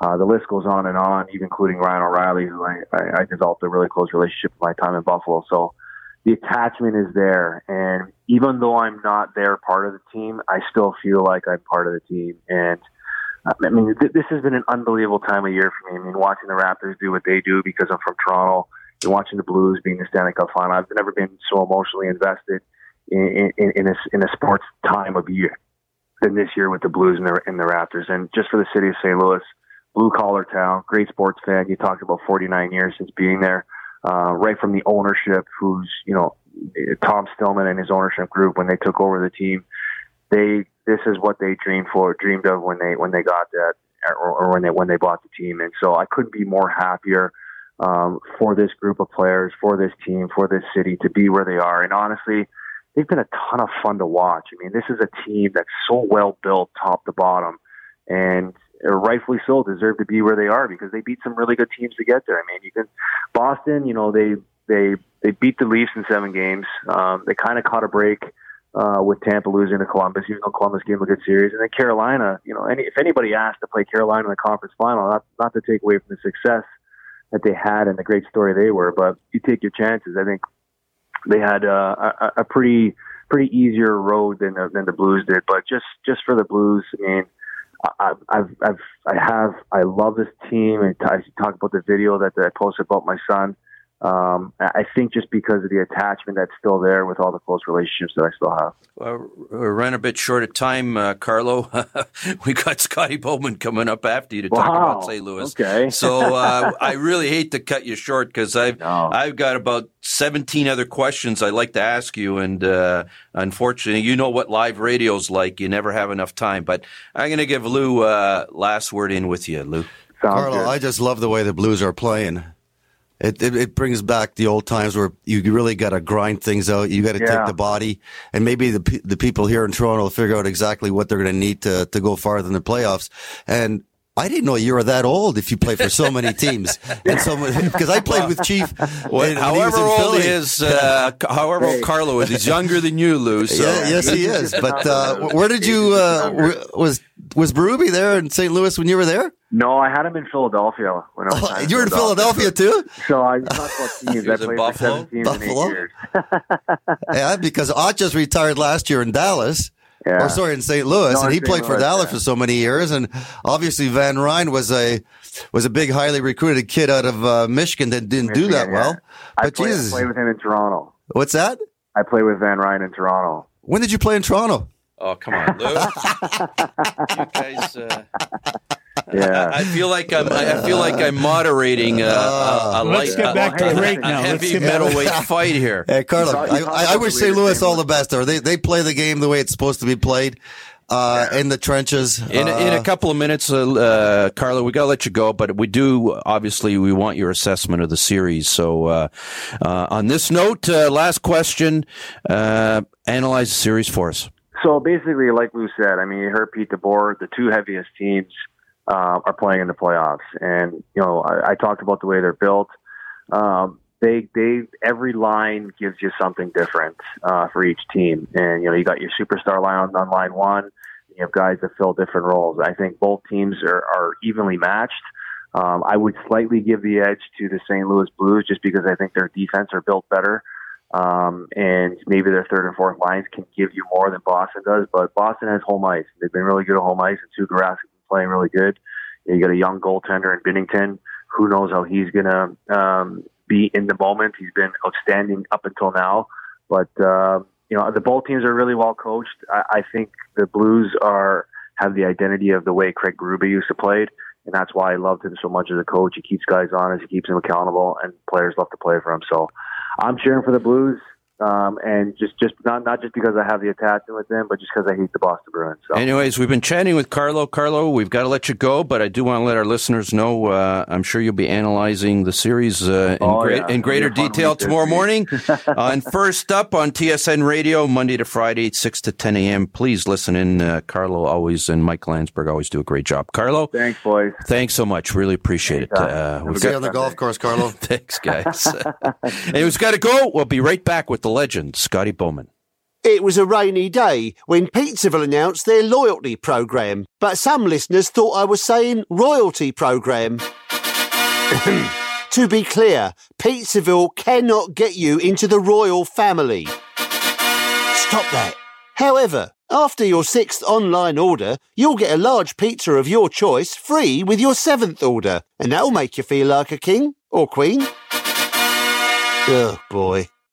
Uh, the list goes on and on, even including Ryan O'Reilly, who I, I, I developed a really close relationship with my time in Buffalo. So the attachment is there. And even though I'm not there part of the team, I still feel like I'm part of the team. And I mean, th- this has been an unbelievable time of year for me. I mean, watching the Raptors do what they do because I'm from Toronto, and watching the Blues being the Stanley Cup final. I've never been so emotionally invested in, in, in, a, in a sports time of year than this year with the Blues and the, and the Raptors. And just for the city of St. Louis, blue collar town, great sports fan. You talked about 49 years since being there, uh, right from the ownership, who's, you know, Tom Stillman and his ownership group when they took over the team. They this is what they dreamed for, dreamed of when they when they got that, or, or when they when they bought the team. And so I couldn't be more happier um, for this group of players, for this team, for this city to be where they are. And honestly, they've been a ton of fun to watch. I mean, this is a team that's so well built, top to bottom, and rightfully so deserve to be where they are because they beat some really good teams to get there. I mean, you can Boston, you know, they they they beat the Leafs in seven games. Um, they kind of caught a break uh, with Tampa losing to Columbus, even though Columbus gave them a good series. And then Carolina, you know, any, if anybody asked to play Carolina in the conference final, not not to take away from the success that they had and the great story they were, but you take your chances. I think they had uh, a, a pretty pretty easier road than the, than the Blues did. But just just for the Blues, I mean, I, I've I've I have I love this team. And I talk about the video that, that I posted about my son. Um, I think just because of the attachment that's still there with all the close relationships that I still have. Well, we ran a bit short of time, uh, Carlo. <laughs> we got Scotty Bowman coming up after you to wow. talk about St. Louis. Okay. <laughs> so uh, I really hate to cut you short because I've no. I've got about seventeen other questions I'd like to ask you, and uh, unfortunately, you know what live radio's like. You never have enough time. But I'm going to give Lou uh, last word in with you, Lou. Sounds Carlo, good. I just love the way the Blues are playing. It, it, it brings back the old times where you really got to grind things out. You got to yeah. take the body, and maybe the the people here in Toronto will figure out exactly what they're going to need to to go farther in the playoffs. And I didn't know you were that old if you play for so many <laughs> teams and so because I played with Chief. Well, however he old he is, uh, however old Carlo is, he's younger than you, Lou. So. Yeah, yes, he is. But uh, where did you uh, was was Berube there in St. Louis when you were there? No, I had him in Philadelphia when I was. Oh, you were in Philadelphia, too. So I talk about teams. I played for seven teams Buffalo? in eight years. <laughs> yeah, because Ott just retired last year in Dallas. Yeah. Or sorry, in St. Louis, no, and he played Louis, for Dallas yeah. for so many years. And obviously, Van Ryn was a was a big, highly recruited kid out of uh, Michigan that didn't Michigan, do that well. But I played, Jesus. played with him in Toronto. What's that? I played with Van Ryn in Toronto. When did you play in Toronto? Oh, come on, Lou. <laughs> you guys. Uh, yeah. I, I, feel like I'm. I feel like I'm moderating a, a, a Let's light, get back to break now. heavy middleweight <laughs> fight here. Hey, Carlo, I, I, I wish St. Louis all the best. Or they they play the game the way it's supposed to be played. Uh, yeah. in the trenches. In, uh, in a couple of minutes, uh, uh, Carlo, we got to let you go, but we do, obviously, we want your assessment of the series. So, uh, uh, on this note, last question, analyze the series for us. So basically, like Lou said, I mean, you heard Pete DeBoer, the two heaviest teams uh, are playing in the playoffs, and you know, I, I talked about the way they're built. Um, they they every line gives you something different uh, for each team, and you know, you got your superstar line on, line one. You have guys that fill different roles. I think both teams are, are evenly matched. Um, I would slightly give the edge to the St. Louis Blues just because I think their defense are built better. Um, and maybe their third and fourth lines can give you more than Boston does. But Boston has home ice. They've been really good at home ice, and has been playing really good. You got a young goaltender in Binnington. Who knows how he's going to um, be in the moment? He's been outstanding up until now. But uh, you know, the both teams are really well coached. I, I think the Blues are have the identity of the way Craig Berube used to play and that's why I loved him so much as a coach. He keeps guys honest, he keeps them accountable, and players love to play for him. So I'm cheering for the Blues. Um, and just, just not not just because I have the attachment with them, but just because I hate the Boston Bruins. So. Anyways, we've been chatting with Carlo. Carlo, we've got to let you go, but I do want to let our listeners know. Uh, I'm sure you'll be analyzing the series uh, in, oh, great, yeah. in greater detail tomorrow morning. <laughs> uh, and first up on TSN Radio, Monday to Friday, six to ten a.m. Please listen in. Uh, Carlo always and Mike Landsberg always do a great job. Carlo, thanks, boys. Thanks so much. Really appreciate it. Uh, we've got on the golf course, Carlo. <laughs> thanks, guys. <laughs> Anyways, got to go. We'll be right back with the legend, Scotty Bowman. It was a rainy day when Pizzaville announced their loyalty program, but some listeners thought I was saying royalty program. to be clear, Pizzaville cannot get you into the royal family. Stop that. However, after your sixth online order, you'll get a large pizza of your choice free with your seventh order, and that'll make you feel like a king or queen. Oh boy.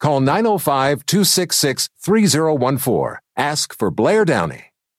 Call 905 266 3014. Ask for Blair Downey.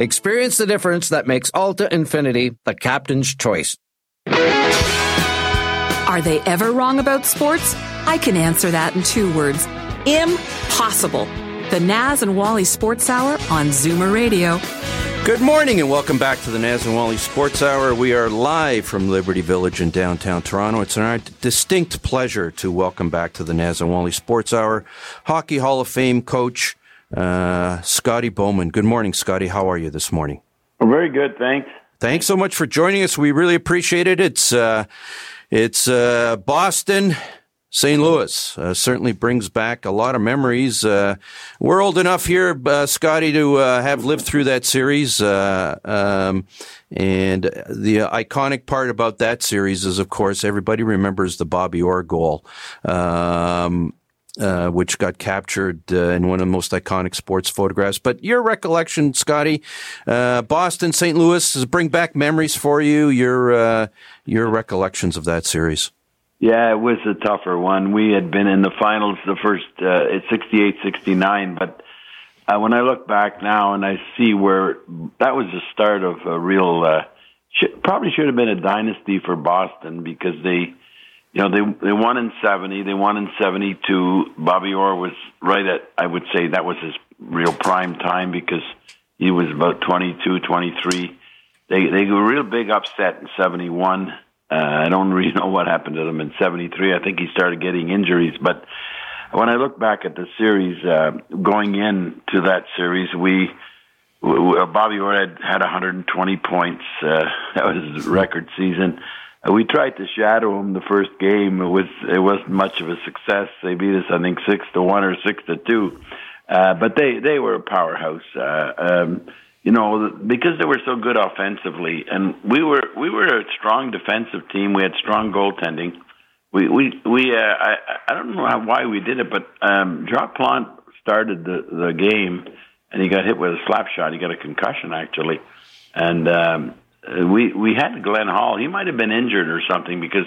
Experience the difference that makes Alta Infiniti the captain's choice. Are they ever wrong about sports? I can answer that in two words impossible. The Naz and Wally Sports Hour on Zoomer Radio. Good morning and welcome back to the Naz and Wally Sports Hour. We are live from Liberty Village in downtown Toronto. It's an distinct pleasure to welcome back to the Naz and Wally Sports Hour Hockey Hall of Fame coach uh, Scotty Bowman. Good morning, Scotty. How are you this morning? Very good, thanks. Thanks so much for joining us. We really appreciate it. It's uh, it's uh, Boston. St. Louis uh, certainly brings back a lot of memories. Uh, we're old enough here, uh, Scotty, to uh, have lived through that series. Uh, um, and the iconic part about that series is, of course, everybody remembers the Bobby Orr goal. Um, uh, which got captured uh, in one of the most iconic sports photographs. But your recollection, Scotty, uh, Boston, St. Louis, bring back memories for you? Your uh, your recollections of that series? Yeah, it was a tougher one. We had been in the finals the first uh, 68, 69, but uh, when I look back now and I see where that was the start of a real, should, probably should have been a dynasty for Boston because they you know, they they won in '70, they won in '72. Bobby Orr was right at, I would say, that was his real prime time because he was about 22, 23. They they were a real big upset in '71. Uh, I don't <laughs> really know what happened to them in '73. I think he started getting injuries, but when I look back at the series, uh, going into that series, we. Bobby Orr had, had 120 points. Uh, <laughs> that was his record season. Uh, we tried to shadow them the first game. It was it wasn't much of a success. They beat us, I think, six to one or six to two. Uh, but they they were a powerhouse. Uh, um, you know, because they were so good offensively, and we were we were a strong defensive team. We had strong goaltending. We we we. Uh, I I don't know how, why we did it, but um, Jacques Plante started the the game, and he got hit with a slap shot. He got a concussion actually, and um, we we had Glenn Hall. He might have been injured or something because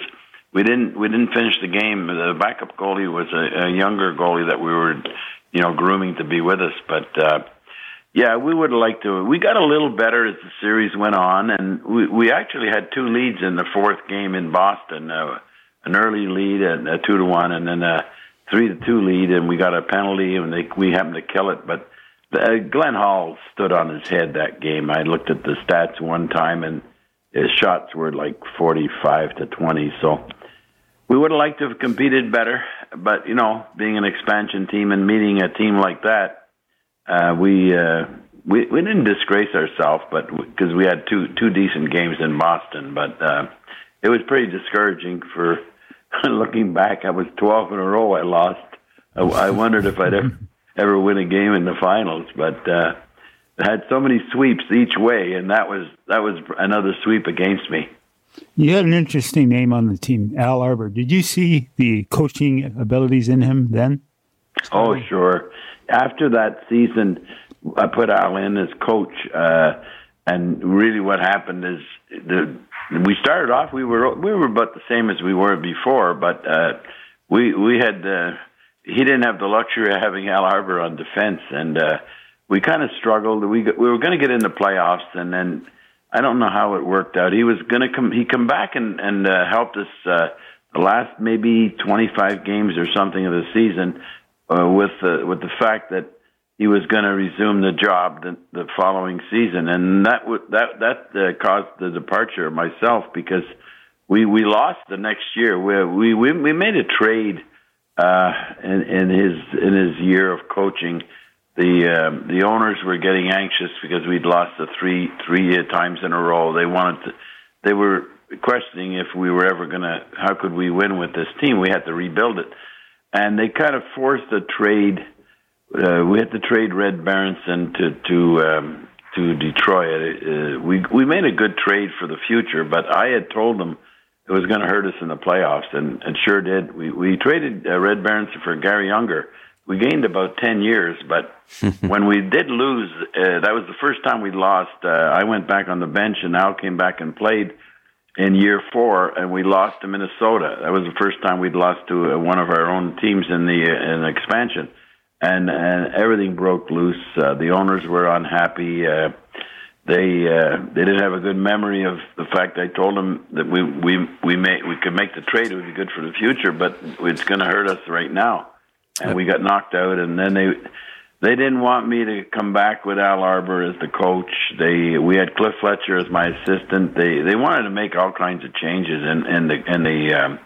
we didn't we didn't finish the game. The backup goalie was a, a younger goalie that we were, you know, grooming to be with us. But uh, yeah, we would liked to. We got a little better as the series went on, and we we actually had two leads in the fourth game in Boston. Uh, an early lead and a two to one, and then a three to two lead, and we got a penalty, and they, we happened to kill it, but uh, Glenn Hall stood on his head that game. I looked at the stats one time, and his shots were like 45 to 20. So we would have liked to have competed better, but you know, being an expansion team and meeting a team like that, uh, we uh, we we didn't disgrace ourselves, but because we had two two decent games in Boston, but uh, it was pretty discouraging for <laughs> looking back. I was 12 in a row. I lost. I, I wondered if I'd ever <laughs> ever win a game in the finals, but uh, had so many sweeps each way, and that was that was another sweep against me. You had an interesting name on the team, Al Arbour. Did you see the coaching abilities in him then? Oh, sure. After that season, I put Al in as coach, uh, and really, what happened is the we started off. We were we were about the same as we were before, but uh, we we had. Uh, he didn't have the luxury of having Al Arbour on defense, and uh, we kind of struggled. We we were going to get in the playoffs, and then I don't know how it worked out. He was going to come. He come back and and uh, helped us uh, the last maybe 25 games or something of the season uh, with the with the fact that he was going to resume the job the, the following season, and that w- that that uh, caused the departure of myself because we we lost the next year. We we we made a trade uh, in, in his in his year of coaching. The uh, the owners were getting anxious because we'd lost the three three times in a row. They wanted to, they were questioning if we were ever to how could we win with this team. We had to rebuild it, and they kind of forced a trade. Uh, we had to trade Red Berenson to to um, to Detroit. Uh, we we made a good trade for the future, but I had told them it was going to hurt us in the playoffs, and it sure did. We we traded uh, Red Berenson for Garry Unger. We gained about ten years, but <laughs> when we did lose, uh, that was the first time we lost. Uh, I went back on the bench, and Al came back and played in year four, and we lost to Minnesota. That was the first time we'd lost to uh, one of our own teams in the uh, in expansion, and and everything broke loose. Uh, the owners were unhappy. Uh, they uh, they didn't have a good memory of the fact I told them that we we we may we could make the trade. It would be good for the future, but it's going to hurt us right now. And we got knocked out, and then they they didn't want me to come back with Al Arbour as the coach. They we had Cliff Fletcher as my assistant. They they wanted to make all kinds of changes in in the in the um,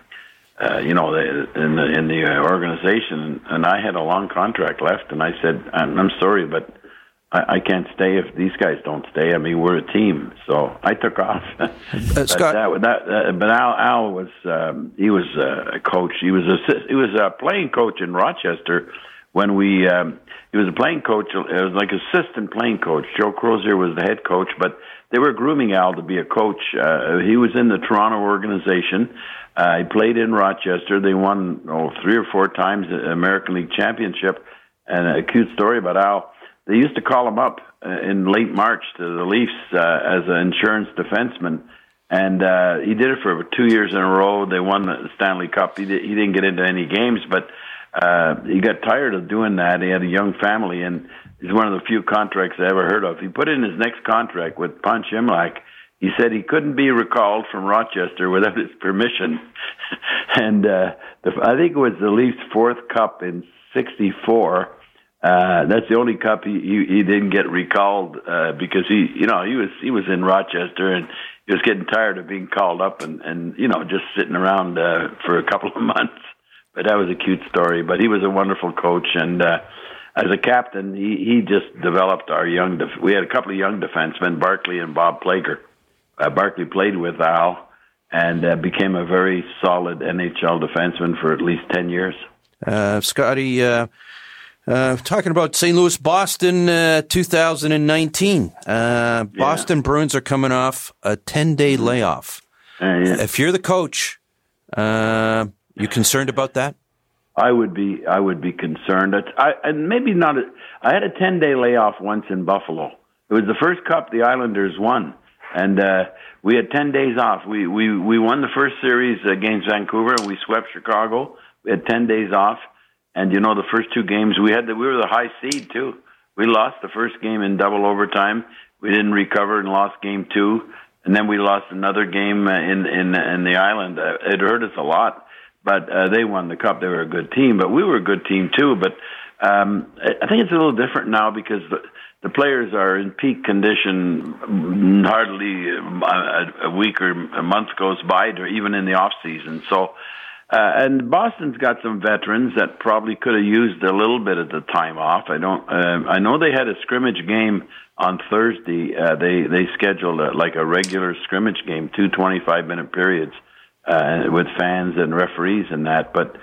uh, you know in the in the uh, organization. And I had a long contract left, and I said I'm, I'm sorry, but I, I can't stay if these guys don't stay. I mean, we're a team, so I took off. Uh, <laughs> but Scott- that, that, uh, but Al, Al was um, he was uh, a coach. He was a he was a playing coach in Rochester when we. Um, he was a playing coach. It was like assistant playing coach. Joe Crozier was the head coach, but they were grooming Al to be a coach. Uh, he was in the Toronto organization. Uh, he played in Rochester. They won oh, three or four times the American League championship. And a cute story about Al. They used to call him up uh, in late March to the Leafs uh, as an insurance defenseman, and uh, he did it for two years in a row. They won the Stanley Cup. He, did, he didn't get into any games, but uh, he got tired of doing that. He had a young family, and he's one of the few contracts I ever heard of. He put in his next contract with Punch Imlach. He said he couldn't be recalled from Rochester without his permission, <laughs> and uh, the, I think it was the Leafs' fourth cup in '64. Uh, that's the only cup he, he, he didn't get recalled uh, because he, you know, he was he was in Rochester and he was getting tired of being called up and and you know just sitting around uh, for a couple of <laughs> months. But that was a cute story. But he was a wonderful coach and. uh as a captain, he, he just developed our young. Def- we had a couple of young defensemen, Barclay and Bob Plager. Uh, Barclay played with Al and uh, became a very solid NHL defenseman for at least ten years. Uh, Scotty, uh, uh, talking about St. Louis, Boston, uh, 2019. Uh, Boston Bruins are coming off a 10 day layoff. If you're the coach, uh, you concerned about that? I would be I would be concerned. I, and maybe not. A, I had a ten day layoff once in Buffalo. It was the first cup the Islanders won, and uh, we had ten days off. We we we won the first series against Vancouver, and we swept Chicago. We had ten days off, and you know the first two games we had the, we were the high seed too. We lost the first game in double overtime. We didn't recover and lost game two, and then we lost another game uh, in in in the island. Uh, it hurt us a lot but uh, they won the cup. They were a good team, but we were a good team too. But um, I think it's a little different now because the, the players are in peak condition. Hardly a, a week or a month goes by, to, even in the off season. So, uh, and Boston's got some veterans that probably could have used a little bit of the time off. I don't. Uh, I know they had a scrimmage game on Thursday. Uh, they they scheduled a, like a regular scrimmage game, two twenty five minute periods uh, with fans and referees and that. But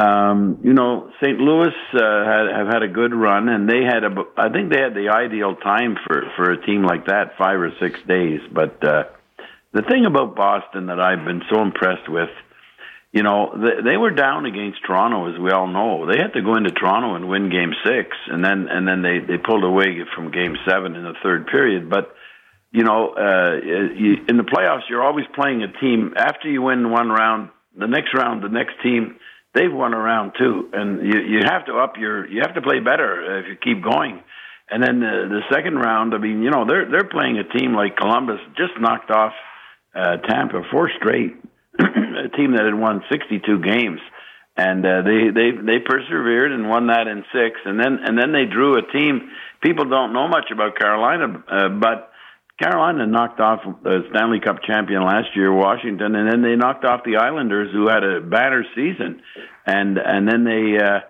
um, you know, St. Louis uh, had, have had a good run, and they had a. I think they had the ideal time for for a team like that, five or six days. But uh, the thing about Boston that I've been so impressed with. You know, they, they were down against Toronto, as we all know. They had to go into Toronto and win Game Six, and then and then they they pulled away from Game Seven in the third period. But you know, uh, you, in the playoffs, you're always playing a team. After you win one round, the next round, the next team, they've won a round too, and you you have to up your, you have to play better if you keep going. And then the, the second round, I mean, you know, they're they're playing a team like Columbus, just knocked off uh, Tampa four straight, a team that had won 62 games. and uh, they they they persevered and won that in six, and then and then they drew a team. People don't know much about Carolina, uh, but Carolina knocked off the Stanley Cup champion last year, Washington, and then they knocked off the Islanders, who had a banner season, and and then they uh,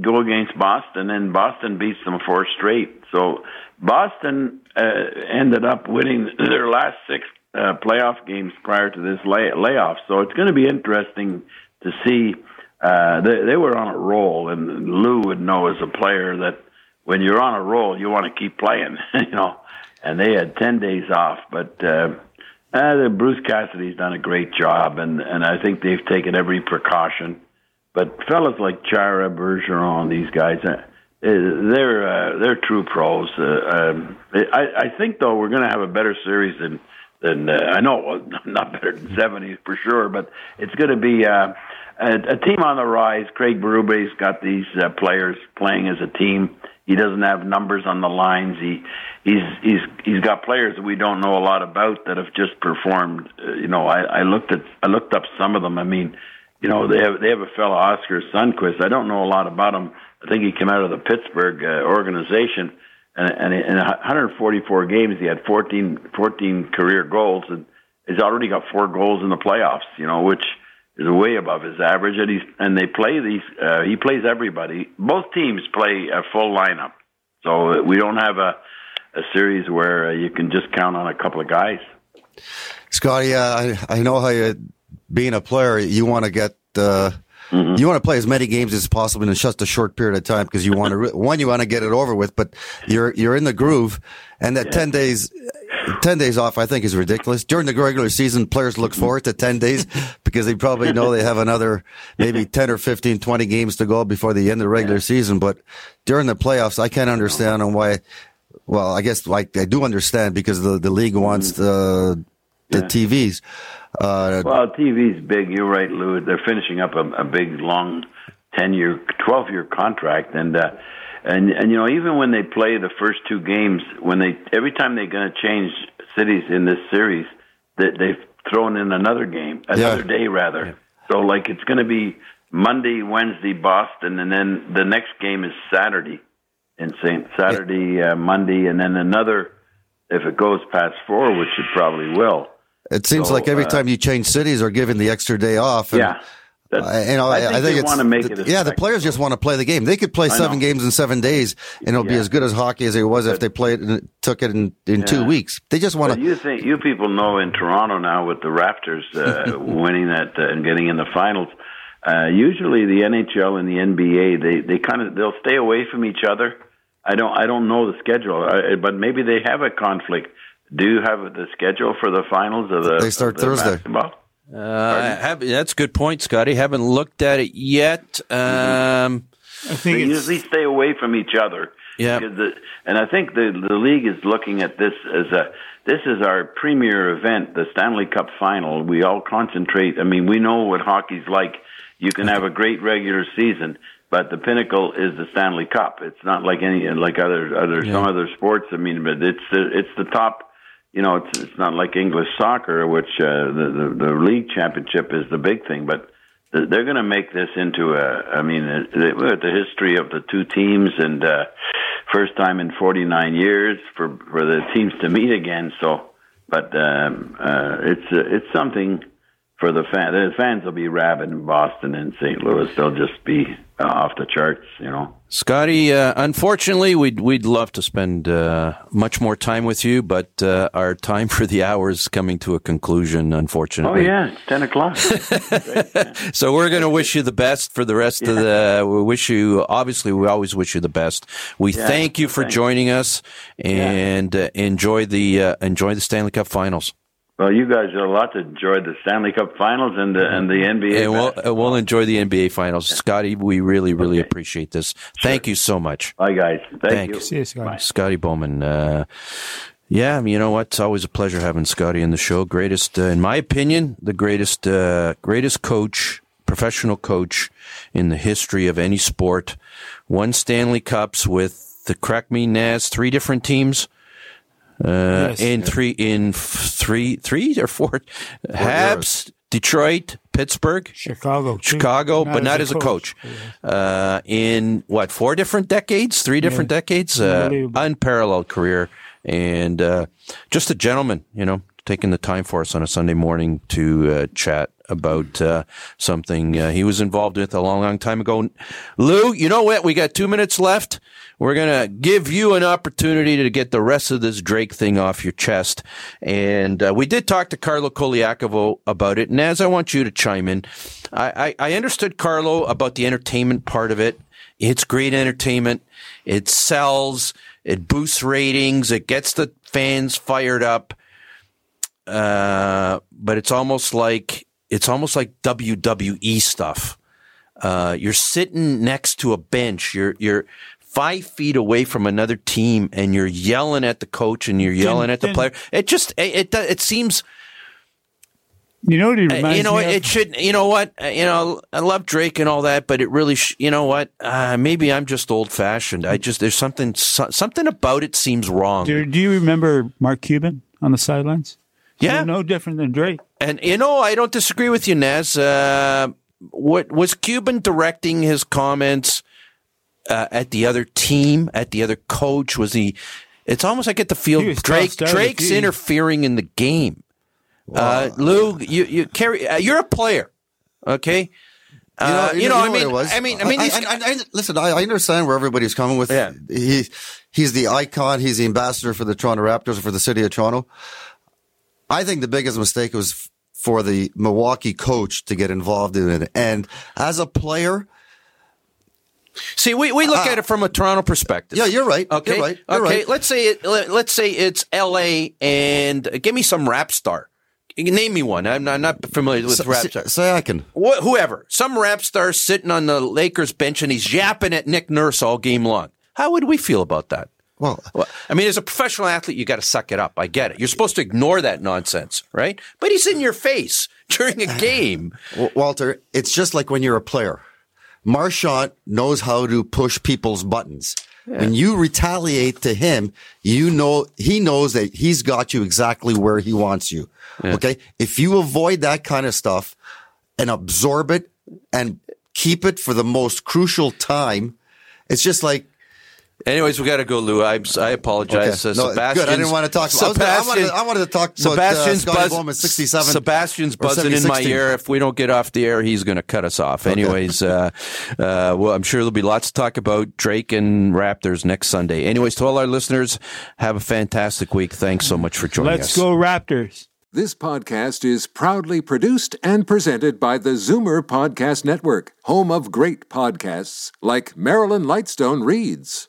go against Boston, and Boston beats them four straight. So Boston uh, ended up winning their last six uh, playoff games prior to this lay- layoff. So it's going to be interesting to see. Uh, they, they were on a roll, and Lou would know as a player that when you're on a roll, you want to keep playing, <laughs> you know. And they had ten days off, but uh, uh, Bruce Cassidy's done a great job, and and I think they've taken every precaution. But fellas like Chara, Bergeron, these guys, uh, they're uh, they're true pros. Uh, um, I, I think though we're going to have a better series than than uh, I know it was <laughs> not better than seventies for sure, but it's going to be uh, a, a team on the rise. Craig Berube's got these uh, players playing as a team. He doesn't have numbers on the lines. He he's he's he's got players that we don't know a lot about that have just performed. Uh, you know, I, I looked at I looked up some of them. I mean, you know, they have they have a fellow Oskar Sundqvist. I don't know a lot about him. I think he came out of the Pittsburgh uh, organization, and, and in 144 games he had 14 14 career goals, and he's already got four goals in the playoffs. You know, which is way above his average, and he's and they play these. Uh, he plays everybody. Both teams play a full lineup, so we don't have a a series where uh, you can just count on a couple of guys. Scotty, uh, I I know how you being a player, you want to get. Uh, mm-hmm. You want to play as many games as possible in just a short period of time because you want to one you want to get it over with, but you're you're in the groove, and that yeah. ten days 10 days off, I think, is ridiculous. During the regular season, players look forward to 10 days <laughs> because they probably know they have another maybe <laughs> 10 or 15, 20 games to go before the end of the regular season. But during the playoffs, I can't understand on why. Well, I guess like I do understand because the, the league wants the, the yeah. TVs. Uh, well, TV's big. You're right, Lou. They're finishing up a, a big, long, 10 year, 12 year contract. And, uh, and and you know even when they play the first two games, when they every time they're going to change cities in this series, that they, they've thrown in another game, another yeah. day rather. Yeah. So like it's going to be Monday, Wednesday, Boston, and then the next game is Saturday in Saint Saturday, uh, Monday, and then another if it goes past four, which it probably will. It seems so, like every uh, time you change cities or given the extra day off. And, yeah. Uh, you know, I think, I think want to make it. Yeah, the players just want to play the game. They could play seven games in seven days, and it'll yeah. be as good as hockey as it was but, if they played and took it in, in yeah. two weeks. They just want to. You think you people know in Toronto now with the Raptors uh, <laughs> winning that uh, and getting in the finals. Uh, usually, the NHL and the NBA they they kind of they'll stay away from each other. I don't I don't know the schedule, but maybe they have a conflict. Do you have the schedule for the finals of the? They start the Thursday. Basketball? Uh, have, that's a good point, Scotty. Haven't looked at it yet. Um, I think they usually stay away from each other. Yeah, and I think the the league is looking at this as a this is our premier event, the Stanley Cup final. We all concentrate. I mean, we know what hockey's like. You can have a great regular season, but the pinnacle is the Stanley Cup. It's not like any like other other yeah. some other sports. I mean, but it's the, it's the top you know, it's it's not like English soccer, which uh, the, the the league championship is the big thing, but they're going to make this into a. I mean, with the history of the two teams and uh, first time in 49 years for for the teams to meet again. So, but um, uh, it's uh, it's something for the fans. The fans will be rabid in Boston and St. Louis. They'll just be uh, off the charts, you know. Scotty, uh, unfortunately, we'd we'd love to spend uh, much more time with you, but uh, our time for the hour is coming to a conclusion. Unfortunately. Oh yeah, it's ten o'clock. <laughs> so we're going to wish you the best for the rest yeah. of the. We wish you obviously we always wish you the best. We yeah, thank you for joining us and. Uh, enjoy the uh, enjoy the Stanley Cup Finals. Well, you guys are a lot to enjoy the Stanley Cup Finals and the and the NBA. And we'll, we'll enjoy the NBA Finals, Scotty. We really, really okay. appreciate this. Sure. Thank you so much. Bye, guys. Thank Thanks. you. See you, Scotty. Scotty Bowman. Uh, yeah, you know what? It's always a pleasure having Scotty in the show. Greatest, uh, in my opinion, the greatest, uh, greatest coach, professional coach in the history of any sport. Won Stanley Cups with the crack me Naz, three different teams. Uh, yes, in yeah. three, in three, three or four, four Habs, Detroit, Pittsburgh, Chicago. Chicago, but not as a coach. Uh, in what four different decades, three different decades, uh, unparalleled career, and uh, just a gentleman. You know, taking the time for us on a Sunday morning to uh, chat about uh, something uh, he was involved with a long, long time ago. Lou, you know what? We got two minutes left. We're gonna give you an opportunity to get the rest of this Drake thing off your chest, and uh, we did talk to Carlo Colaiacovo about it. And as I want you to chime in, I, I, I understood Carlo about the entertainment part of it. It's great entertainment. It sells. It boosts ratings. It gets the fans fired up. Uh, but it's almost like it's almost like WWE stuff. Uh, you're sitting next to a bench. You're you're five feet away from another team, and you're yelling at the coach and you're yelling at the player. It just it it, it seems You know what it uh, reminds you know, me of? it should. You know what? Uh, You know, I love Drake and all that, but it really. Sh- you know what? Uh, maybe I'm just old fashioned. I just there's something so, something about it seems wrong. do, do you remember Mark Cuban on the sidelines? Yeah. No, no different than Drake. And you know, I don't disagree with you, Naz. Uh, what was Cuban directing his comments uh, at the other team, at the other coach? Was he? It's almost like I get the feel He was Drake tossed out of Drake's the interfering in the game. Uh, Lou, you you carry. Uh, you're a player, okay? Uh, you know, I what mean, it was? I mean, I mean, I, these- I, I, I- listen. I, I understand where everybody's coming with. Yeah. He, he's the icon. He's the ambassador for the Toronto Raptors for the city of Toronto. I think the biggest mistake was for the Milwaukee coach to get involved in it. And as a player, See, we, we look at it from a Toronto perspective. Ah. yeah, you're right. Okay. You're right. You're okay. right. Let's say it. Let, let's say it's L.A. and uh, give me some rap star. Name me one. I'm not, I'm not familiar with rap say- stars. Say I can. Wh- whoever, some rap star sitting on the Lakers bench and he's yapping at Nick Nurse all game long. How would we feel about that? Well, Well, I mean, as a professional athlete, you got to suck it up. I get it. You're supposed to ignore that nonsense, right? But he's in your face <laughs> during a game. <sighs> Walter, it's just like when you're a player. Marchand knows how to push people's buttons. When you retaliate to him, you know, he knows that he's got you exactly where he wants you. Okay. If you avoid that kind of stuff and absorb it and keep it for the most crucial time, it's just like, Anyways, we got to go, Lou. I, I apologize. Okay. Uh, No, Sebastian's, good. I didn't want to talk- I gonna- I wanted to- I wanted to talk about, uh, Sebastian's Scotty buzz- Bowman, 67 Sebastian's or buzzing in my 70-16. ear. If we don't get off the air, he's going to cut us off. Anyways, uh, uh, well, I'm sure there'll be lots to talk about Drake and Raptors next Sunday. Anyways, to all our listeners, have a fantastic week. Thanks so much for joining Let's us. go Raptors. This podcast is proudly produced and presented by the Zoomer Podcast Network, home of great podcasts like Marilyn Lightstone Reads,